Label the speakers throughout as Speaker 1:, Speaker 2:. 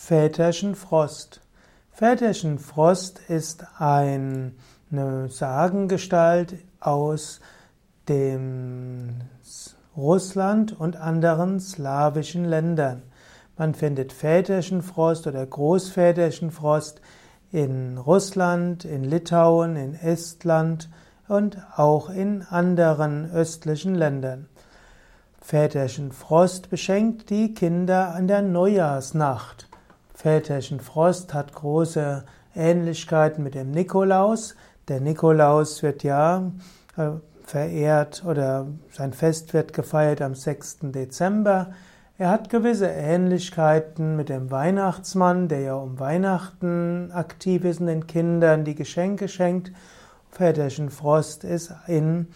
Speaker 1: Väterchen Frost. Väterchen Frost ist eine Sagengestalt aus dem Russland und anderen slawischen Ländern. Man findet Väterchen Frost oder Großväterchen Frost in Russland, in Litauen, in Estland und auch in anderen östlichen Ländern. Väterchen Frost beschenkt die Kinder an der Neujahrsnacht. Väterchen Frost hat große Ähnlichkeiten mit dem Nikolaus. Der Nikolaus wird ja äh, verehrt oder sein Fest wird gefeiert am 6. Dezember. Er hat gewisse Ähnlichkeiten mit dem Weihnachtsmann, der ja um Weihnachten aktiv ist und den Kindern die Geschenke schenkt. Väterchen Frost ist in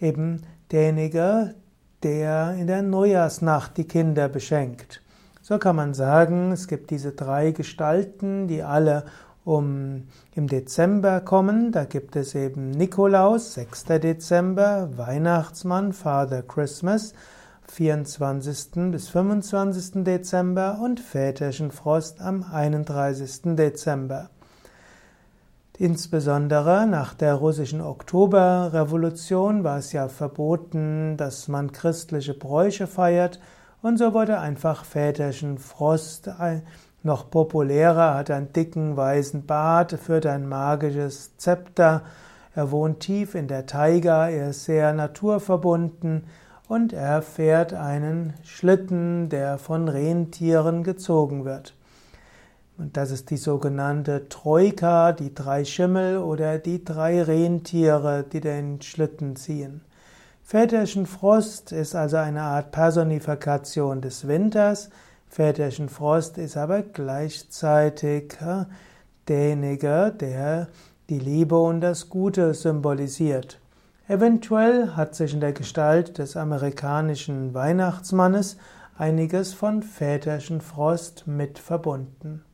Speaker 1: eben derjenige, der in der Neujahrsnacht die Kinder beschenkt. So kann man sagen, es gibt diese drei Gestalten, die alle um im Dezember kommen. Da gibt es eben Nikolaus, 6. Dezember, Weihnachtsmann, Father Christmas, 24. bis 25. Dezember und Väterchen Frost am 31. Dezember. Insbesondere nach der russischen Oktoberrevolution war es ja verboten, dass man christliche Bräuche feiert und so wurde einfach Väterchen Frost noch populärer, hat einen dicken weißen Bart, führt ein magisches Zepter. Er wohnt tief in der Taiga, er ist sehr naturverbunden und er fährt einen Schlitten, der von Rentieren gezogen wird. Und das ist die sogenannte Troika, die drei Schimmel oder die drei Rentiere, die den Schlitten ziehen. Väterchen Frost ist also eine Art Personifikation des Winters. Väterchen Frost ist aber gleichzeitig äh, derjenige, der die Liebe und das Gute symbolisiert. Eventuell hat sich in der Gestalt des amerikanischen Weihnachtsmannes einiges von Väterchen Frost mit verbunden.